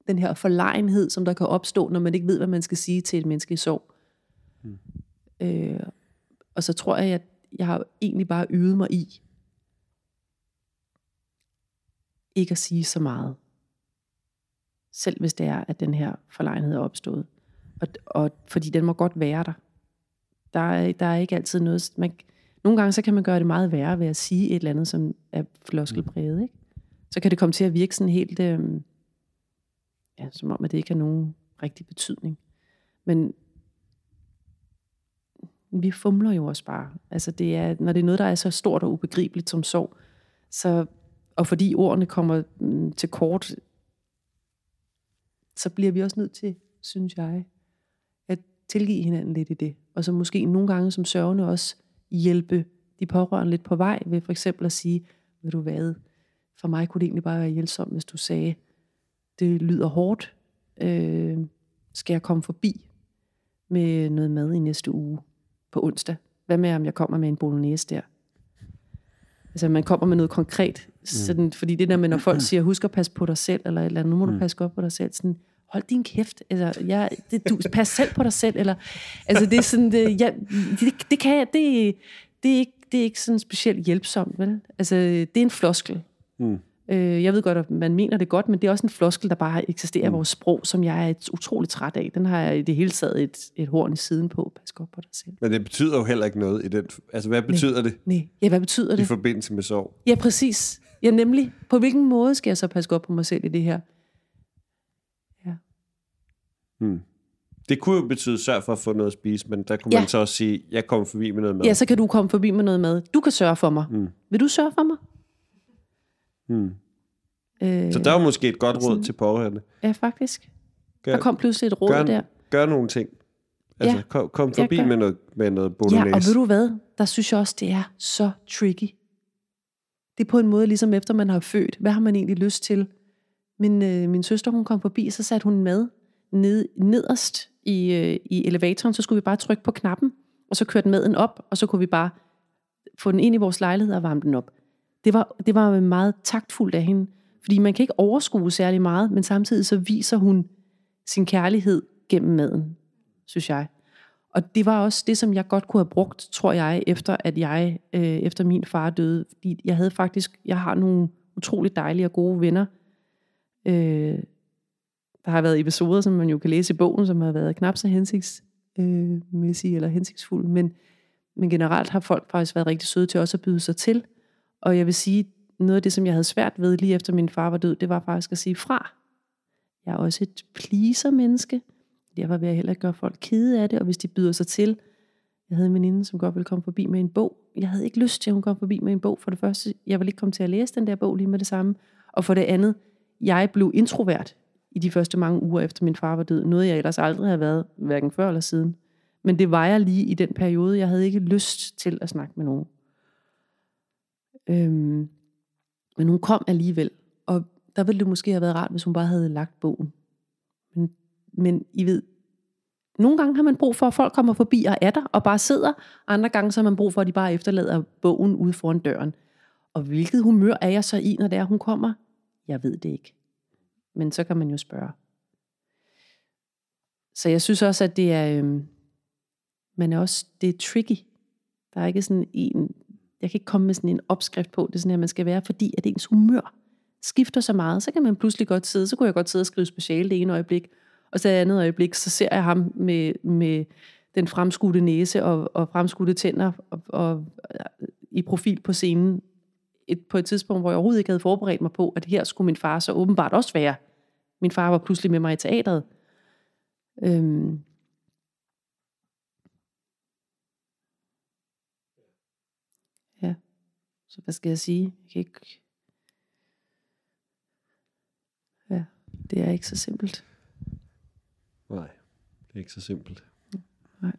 den her forlegenhed, som der kan opstå, når man ikke ved, hvad man skal sige til et menneske i sorg. Mm. Øh, og så tror jeg, at jeg har egentlig bare øvet mig i, ikke at sige så meget. Selv hvis det er, at den her forlegenhed er opstået. Og, og fordi den må godt være der. Der er, der er ikke altid noget... Man, nogle gange så kan man gøre det meget værre ved at sige et eller andet, som er floskelpræget. Ikke? Så kan det komme til at virke sådan helt... Øh, ja, som om, at det ikke har nogen rigtig betydning. Men vi fumler jo også bare. Altså det er, når det er noget, der er så stort og ubegribeligt som sorg, så, og fordi ordene kommer mm, til kort, så bliver vi også nødt til, synes jeg, tilgive hinanden lidt i det. Og så måske nogle gange som sørgende også hjælpe de pårørende lidt på vej, ved for eksempel at sige, ved du hvad, for mig kunne det egentlig bare være hjælpsomt, hvis du sagde, det lyder hårdt, øh, skal jeg komme forbi med noget mad i næste uge på onsdag? Hvad med, om jeg kommer med en bolognese der? Altså, man kommer med noget konkret. Sådan, fordi det der med, når folk siger, husk at passe på dig selv, eller et eller andet, nu må du passe godt på dig selv. Sådan, hold din kæft. Altså, jeg, det, du, pas selv på dig selv. Eller, altså, det er sådan, det, jeg, det, det kan jeg, det, det, er ikke, det er ikke sådan specielt hjælpsomt, vel? Altså, det er en floskel. Mm. Øh, jeg ved godt, at man mener det godt, men det er også en floskel, der bare eksisterer i vores sprog, som jeg er utroligt træt af. Den har jeg i det hele taget et, et horn i siden på. Pas godt på dig selv. Men det betyder jo heller ikke noget i den... Altså, hvad betyder det Nej, ja, hvad betyder i det? forbindelse med sorg? Ja, præcis. Ja, nemlig. På hvilken måde skal jeg så passe godt på mig selv i det her? Ja. Hmm. Det kunne jo betyde, sørg for at få noget at spise, men der kunne Ja. man så også sige, jeg kommer forbi med noget mad. ja, så kan du komme forbi med noget mad. Du kan sørge for mig. Mm. Vil du sørge for mig? Hmm. Øh, Så der er jo måske et godt råd til pårørende. Ja, faktisk. Gør, Der kom pludselig et råd gør, der. gør nogle ting. Altså, Ja. kom, kom Ja, forbi med noget, med noget Ja, bolognese. og ved du hvad? Der synes jeg også, det er så tricky. Det er på en måde ligesom efter man har født. Hvad har man egentlig lyst til? Min, øh, min søster, hun kom forbi, så satte hun mad ned, nederst i, øh, i elevatoren. Så skulle vi bare trykke på knappen, og så kørte maden op, og så kunne vi bare få den ind i vores lejlighed og varme den op. Det var, det var meget taktfuldt af hende. Fordi man kan ikke overskue særlig meget, men samtidig så viser hun sin kærlighed gennem maden, synes jeg. Og det var også det, som jeg godt kunne have brugt, tror jeg, efter at jeg, øh, efter min far døde. Fordi jeg havde faktisk, jeg har nogle utroligt dejlige og gode venner. Øh, der har været episoder, som man jo kan læse i bogen, som har været knap så hensigtsmæssige øh, eller hensigtsfulde. Men, men generelt har folk faktisk været rigtig søde til også at byde sig til. Og jeg vil sige, noget af det, som jeg havde svært ved lige efter min far var død, det var faktisk at sige fra. Jeg er også et pleaser-menneske. Derfor vil jeg heller ikke gøre folk kede af det, og hvis de byder sig til. Jeg havde en veninde, som godt ville komme forbi med en bog. Jeg havde ikke lyst til, at hun kom forbi med en bog. For det første, jeg ville ikke komme til at læse den der bog lige med det samme. Og for det andet, jeg blev introvert i de første mange uger efter min far var død. Noget, jeg ellers aldrig havde været, hverken før eller siden. Men det var jeg lige i den periode. Jeg havde ikke lyst til at snakke med nogen. Øhm, men hun kom alligevel. Og der ville det måske have været rart, hvis hun bare havde lagt bogen. Men, men I ved, nogle gange har man brug for, at folk kommer forbi og er der, og bare sidder. Andre gange så har man brug for, at de bare efterlader bogen ude foran døren. Og hvilket humør er jeg så i, når det er, hun kommer? Jeg ved det ikke. Men så kan man jo spørge. Så jeg synes også, at det er, øhm, man er også, det er tricky. Der er ikke sådan en, jeg kan ikke komme med sådan en opskrift på, det er sådan her, man skal være, fordi at ens humør skifter så meget, så kan man pludselig godt sidde, så kunne jeg godt sidde og skrive speciale det ene øjeblik, og så det andet øjeblik, så ser jeg ham med, med den fremskudte næse og, og fremskudte tænder og, og, i profil på scenen et, på et tidspunkt, hvor jeg overhovedet ikke havde forberedt mig på, at her skulle min far så åbenbart også være. Min far var pludselig med mig i teatret. Øhm. Ja, så hvad skal jeg sige? Jeg kan ikke... Ja, det er ikke så simpelt. Nej, det er ikke så simpelt. Nej.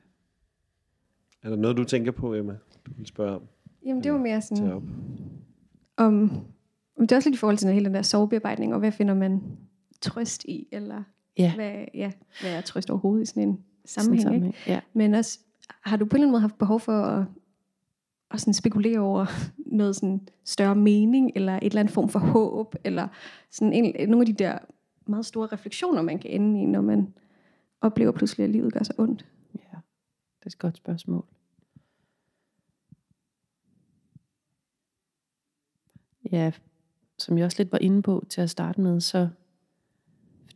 Er der noget, du tænker på, Emma, du vil spørge om? Jamen, det var mere sådan, op. om, om det er også lidt i forhold til den, hele den der sovebearbejdning, og hvad finder man trøst i, eller Ja, hvad, ja, hvad er trøst overhovedet i sådan en sådan sammenhæng, sammenhæng. ikke? Ja. Men også, har du på en eller anden måde haft behov for at, at sådan spekulere over <laughs> noget sådan større mening, eller et eller andet form for håb, eller sådan en, nogle af de der meget store refleksioner, man kan ende i, når man oplever pludselig, at livet gør sig ondt? ja, det er et godt spørgsmål. Ja, som jeg også lidt var inde på til at starte med, så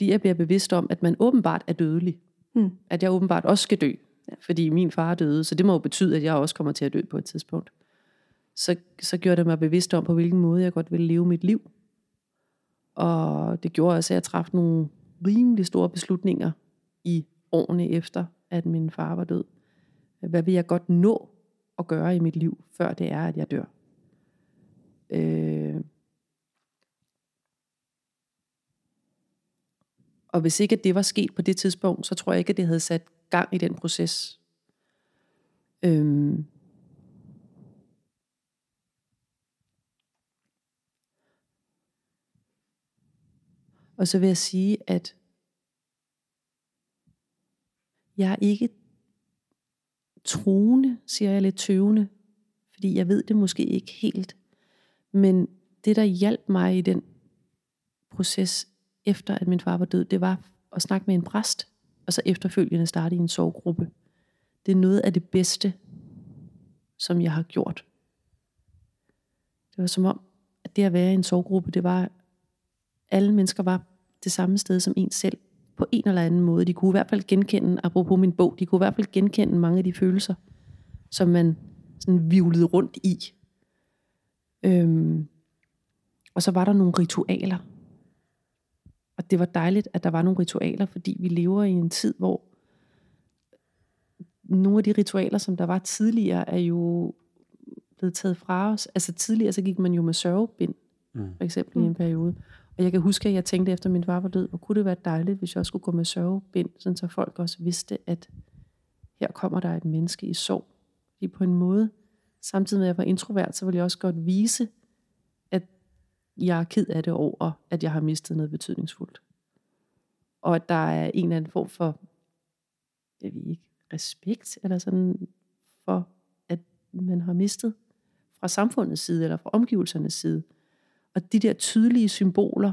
fordi jeg bliver bevidst om, at man åbenbart er dødelig. Hmm. At jeg åbenbart også skal dø. Ja. Fordi min far er døde, så det må jo betyde, at jeg også kommer til at dø på et tidspunkt. Så, så gjorde det mig bevidst om, på hvilken måde jeg godt ville leve mit liv. Og det gjorde også, at jeg træffede nogle rimelig store beslutninger i årene efter, at min far var død. Hvad vil jeg godt nå at gøre i mit liv, før det er, at jeg dør? Øh, og hvis ikke det var sket på det tidspunkt, så tror jeg ikke, at det havde sat gang i den proces. Øhm, og så vil jeg sige, at jeg er ikke troende, siger jeg lidt tøvende, fordi jeg ved det måske ikke helt. Men det, der hjalp mig i den proces, efter at min far var død, det var at snakke med en præst, og så efterfølgende starte i en sorggruppe. Det er noget af det bedste, som jeg har gjort. Det var som om, at det at være i en sorggruppe, det var, alle mennesker var det samme sted som en selv, på en eller anden måde. De kunne i hvert fald genkende, apropos min bog, de kunne i hvert fald genkende mange af de følelser, som man sådan vivlede rundt i. Øhm, og så var der nogle ritualer. Og det var dejligt, at der var nogle ritualer, fordi vi lever i en tid, hvor nogle af de ritualer, som der var tidligere, er jo blevet taget fra os. Altså tidligere, så gik man jo med sørgebind, Mm. for eksempel mm. i en periode. Og jeg kan huske, at jeg tænkte efter min far var død, hvor kunne det være dejligt, hvis jeg også skulle gå med sørgebind, sådan så folk også vidste, at her kommer der et menneske i sorg. Fordi på en måde, samtidig med at jeg var introvert, så ville jeg også godt vise, jeg er ked af det over, at jeg har mistet noget betydningsfuldt. Og at der er en eller anden form for, jeg ved ikke, respekt, eller sådan, for at man har mistet fra samfundets side, eller fra omgivelsernes side. Og de der tydelige symboler,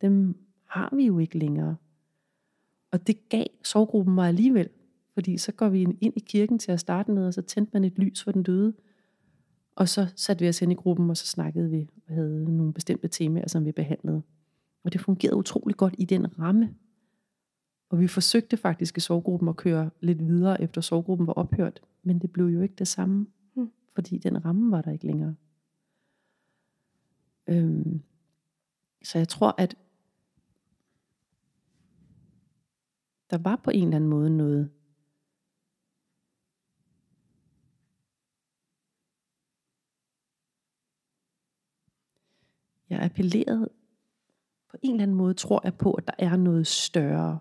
dem har vi jo ikke længere. Og det gav sovgruppen mig alligevel. Fordi så går vi ind i kirken til at starte med, og så tændte man et lys for den døde. Og så satte vi os ind i gruppen, og så snakkede vi og havde nogle bestemte temaer, som vi behandlede. Og det fungerede utrolig godt i den ramme. Og vi forsøgte faktisk i sorggruppen at køre lidt videre, efter sorggruppen var ophørt. Men det blev jo ikke det samme, Mm. fordi den ramme var der ikke længere. Øhm, så jeg tror, at der var på en eller anden måde noget jeg appellerede på en eller anden måde, tror jeg på, at der er noget større.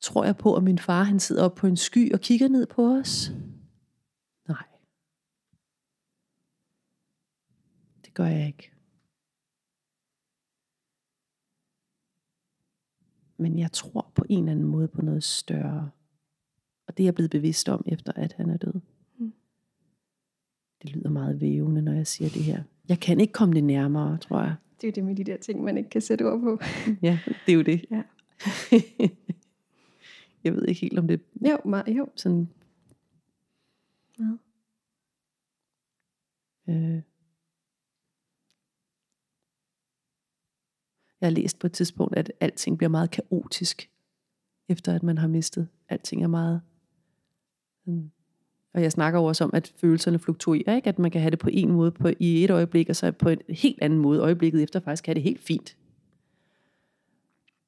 Tror jeg på, at min far han sidder oppe på en sky og kigger ned på os? Nej. Det gør jeg ikke. Men jeg tror på en eller anden måde på noget større. Og det er jeg blevet bevidst om, efter at han er død. Det lyder meget vævende, når jeg siger det her. Jeg kan ikke komme det nærmere, tror jeg. Det er jo det med de der ting, man ikke kan sætte ord på. <laughs> Ja, det er jo det. Ja. <laughs> jeg ved ikke helt, om det Jo, meget, jo. sådan... Ja. Øh, jeg har læst på et tidspunkt, at alting bliver meget kaotisk, efter at man har mistet. Alting er meget... Mm. Og jeg snakker jo også om, at følelserne fluktuerer, ikke? at man kan have det på en måde på, i et øjeblik, og så på en helt anden måde øjeblikket efter faktisk have det helt fint.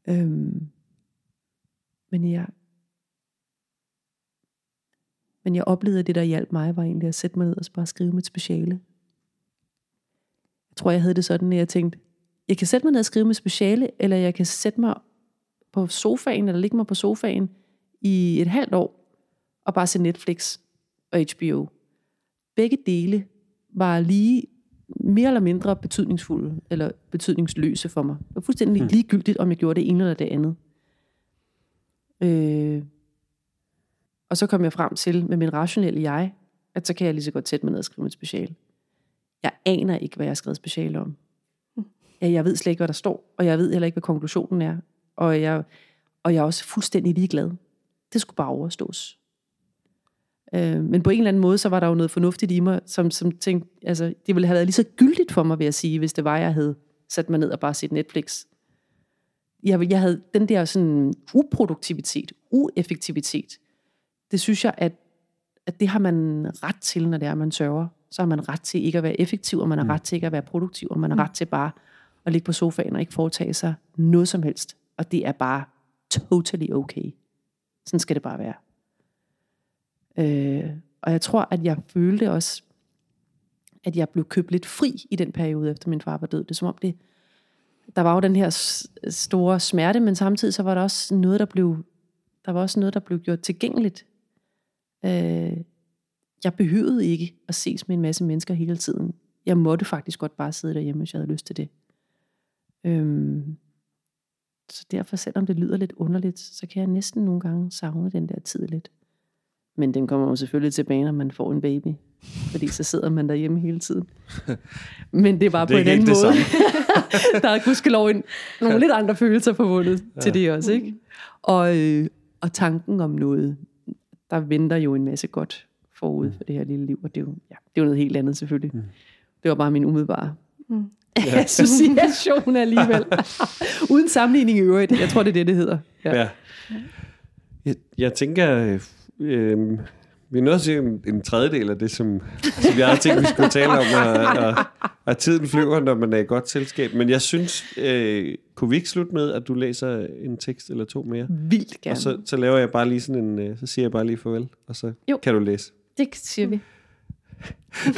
Øhm. Men jeg, men jeg oplevede, at det, der hjalp mig, var egentlig at sætte mig ned og bare skrive mit speciale. Jeg tror, jeg havde det sådan, at jeg tænkte, jeg kan sætte mig ned og skrive mit speciale, eller jeg kan sætte mig på sofaen, eller ligge mig på sofaen i et halvt år, og bare se Netflix og HBO. Begge dele var lige mere eller mindre betydningsfulde, eller betydningsløse for mig. Det var fuldstændig hmm. ligegyldigt, om jeg gjorde det ene eller det andet. Øh, og så kom jeg frem til, med min rationelle jeg, at så kan jeg lige så godt sætte mig ned og skrive mit special. Jeg aner ikke, hvad jeg har skrevet special om. Ja, jeg ved slet ikke, hvad der står, og jeg ved heller ikke, hvad konklusionen er. Og jeg, og jeg er også fuldstændig ligeglad. Det skulle bare overstås. Øh, men på en eller anden måde, så var der jo noget fornuftigt i mig, som, som tænkte, altså, det ville have været lige så gyldigt for mig, vil jeg sige, hvis det var, jeg havde sat mig ned og bare set Netflix. Jeg, jeg havde den der sådan uproduktivitet, ueffektivitet, det synes jeg, at, at det har man ret til, når det er, man sørger. Så har man ret til ikke at være effektiv, og man har mm. ret til ikke at være produktiv, og man har mm. ret til bare at ligge på sofaen og ikke foretage sig noget som helst. Og det er bare totally okay. Sådan skal det bare være. Øh, og jeg tror, at jeg følte også, at jeg blev købt lidt fri i den periode, efter min far var død. Det er som om det, der var jo den her store smerte, men samtidig så var der også noget, der blev, der var også noget, der blev gjort tilgængeligt Øh, jeg behøvede ikke at ses med en masse mennesker hele tiden. Jeg måtte faktisk godt bare sidde derhjemme, hvis jeg havde lyst til det. Øhm, så derfor, selvom det lyder lidt underligt, så kan jeg næsten nogle gange savne den der tid lidt. Men den kommer jo selvfølgelig tilbage, når man får en baby. Fordi så sidder man derhjemme hele tiden. <laughs> Men det er bare det på en anden måde. <laughs> der er gudskelov en, nogle lidt andre følelser forbundet ja. til det også. Ikke? Og, øh, og tanken om noget der venter jo en masse godt forud for det her lille liv, og det er jo, ja, det er jo noget helt andet selvfølgelig. Mm. Det var bare min umiddelbare mm. <laughs> association alligevel. Uden sammenligning i øvrigt. Jeg tror, det er det, det hedder. Ja. ja. Jeg, jeg tænker, øh, øh, vi er nødt til en, en tredjedel af det, som, som jeg havde tænkt, vi skulle tale om, og, og, og tiden flyver, når man er i godt selskab. Men jeg synes, øh, kunne vi ikke slutte med, at du læser en tekst eller to mere? Vildt gerne. Og så, så laver jeg bare lige sådan en, øh, så siger jeg bare lige farvel, og så jo. kan du læse. Det siger vi.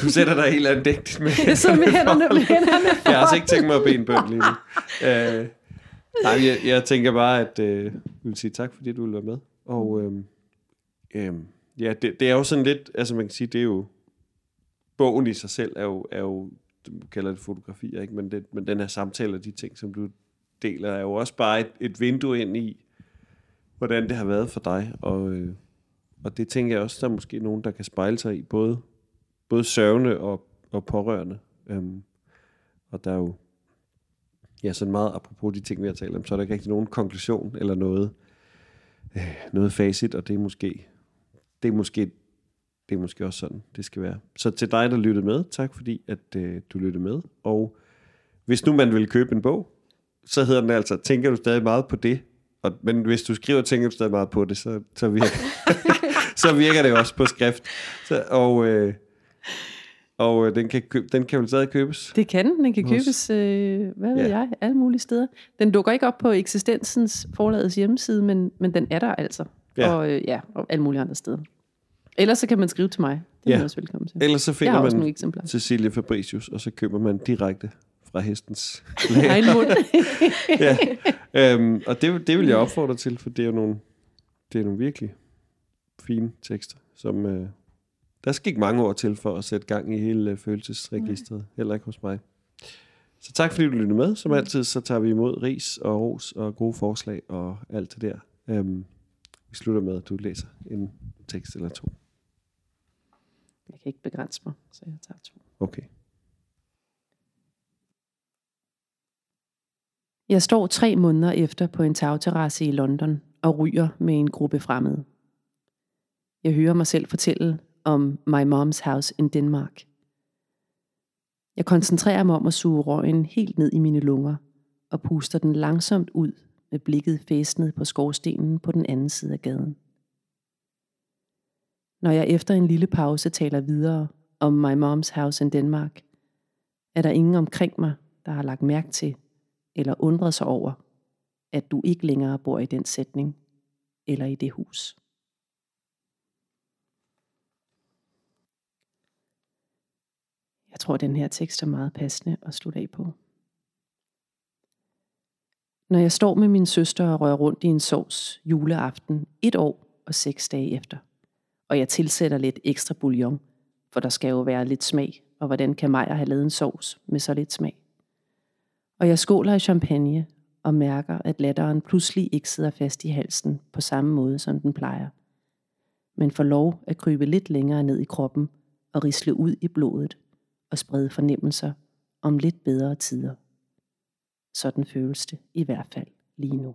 Du sætter dig helt andægtigt med hænderne Så med hænderne, med hænderne Jeg har altså ikke tænkt mig at bede en bøn lige nu. Uh, nej, jeg, jeg tænker bare, at uh, jeg vil sige tak, fordi du vil være med. Og um, Øhm, Ja, det, det er jo sådan lidt, altså man kan sige, det er jo, bogen i sig selv er jo, er jo du kalder det fotografier, ikke? Men, det, men den her samtale og de ting, som du deler, er jo også bare et, et vindue ind i, hvordan det har været for dig, og, øh, og det tænker jeg også, der er måske nogen, der kan spejle sig i, både, både sørgende og, og pårørende. Øhm, og der er jo, ja, sådan meget apropos de ting, vi har talt om, så er der ikke rigtig nogen konklusion eller noget, øh, noget facit, og det er måske det er måske det er måske også sådan, det skal være. Så til dig, der lyttede med, tak fordi, at øh, du lyttede med. Og hvis nu man vil købe en bog, så hedder den altså, tænker du stadig meget på det? Og, men hvis du skriver, tænker du stadig meget på det, så, så, virker, <laughs> så virker det også på skrift. Så, og øh, og øh, den, kan køb, den kan vel stadig købes? Det kan den. Den kan købes, øh, hvad ved ja. jeg, alle mulige steder. Den dukker ikke op på eksistensens forlagets hjemmeside, men, men den er der altså ja. og, øh, ja, og alle mulige andre steder. Ellers så kan man skrive til mig. Det er ja. også velkommen til. Ellers så finder man Cecilie Fabricius, og så køber man direkte fra hestens <laughs> Egen mund. <laughs> ja. Øhm, og det, det vil jeg opfordre til, for det er jo nogle, det er nogle virkelig fine tekster, som... Øh, der skal ikke mange år til for at sætte gang i hele øh, følelsesregistret, heller ikke hos mig. Så tak fordi du lyttede med. Som altid, så tager vi imod ris og ros og gode forslag og alt det der. Øhm, vi slutter med, at du læser en tekst eller to. Jeg kan ikke begrænse mig, så jeg tager to. Okay. Jeg står tre måneder efter på en tagterrasse i London og ryger med en gruppe fremmede. Jeg hører mig selv fortælle om My Mom's House in Denmark. Jeg koncentrerer mig om at suge røgen helt ned i mine lunger og puster den langsomt ud med blikket fæstnet på skorstenen på den anden side af gaden. Når jeg efter en lille pause taler videre om My Mom's House in Denmark, er der ingen omkring mig, der har lagt mærke til eller undret sig over, at du ikke længere bor i den sætning eller i det hus. Jeg tror, den her tekst er meget passende at slutte af på. Når jeg står med min søster og rører rundt i en sovs juleaften et år og seks dage efter, og jeg tilsætter lidt ekstra bouillon, for der skal jo være lidt smag, og hvordan kan Maja have lavet en sovs med så lidt smag? Og jeg skåler i champagne og mærker, at latteren pludselig ikke sidder fast i halsen på samme måde, som den plejer, men får lov at krybe lidt længere ned i kroppen og risle ud i blodet og sprede fornemmelser om lidt bedre tider. Sådan føles det i hvert fald lige nu.